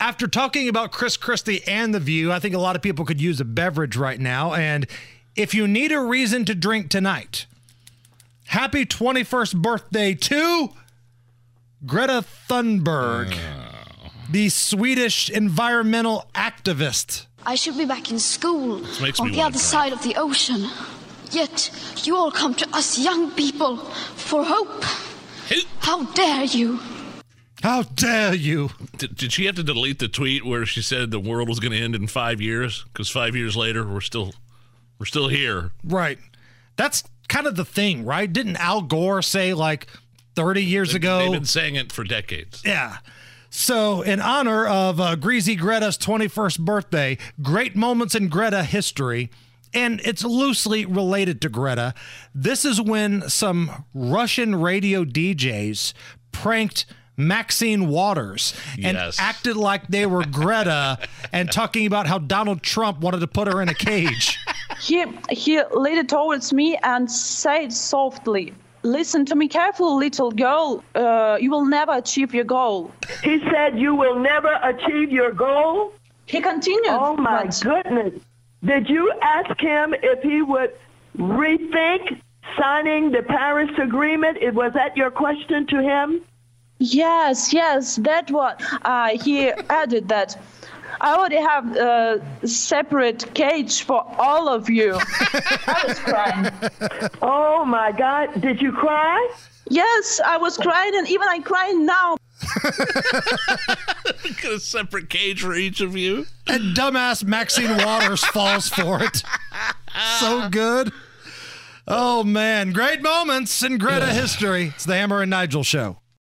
After talking about Chris Christie and The View, I think a lot of people could use a beverage right now. And if you need a reason to drink tonight, happy 21st birthday to Greta Thunberg, the Swedish environmental activist. I should be back in school on the other cry. side of the ocean. Yet you all come to us young people for hope. How dare you? How dare you? Did, did she have to delete the tweet where she said the world was going to end in five years? Because five years later, we're still we're still here. Right. That's kind of the thing, right? Didn't Al Gore say like 30 years ago? They've been saying it for decades. Yeah. So, in honor of uh, Greasy Greta's 21st birthday, great moments in Greta history, and it's loosely related to Greta. This is when some Russian radio DJs pranked Maxine Waters and Yes. acted like they were Greta and talking about how Donald Trump wanted to put her in a cage. He he leaned towards me and said softly, "Listen to me carefully, little girl. Uh, you will never achieve your goal." He said you will never achieve your goal. He continued. Oh my but- goodness. Did you ask him if he would rethink signing the Paris Agreement? It was that your question to him? Yes, yes, that one. Uh, he added that. I already have a separate cage for all of you. I was crying. Oh my God. Did you cry? Yes, I was crying, and even I'm crying now. Got a separate cage for each of you. And dumbass Maxine Waters falls for it. So good. Oh, man. Great moments in Greta history. It's the Hammer and Nigel show.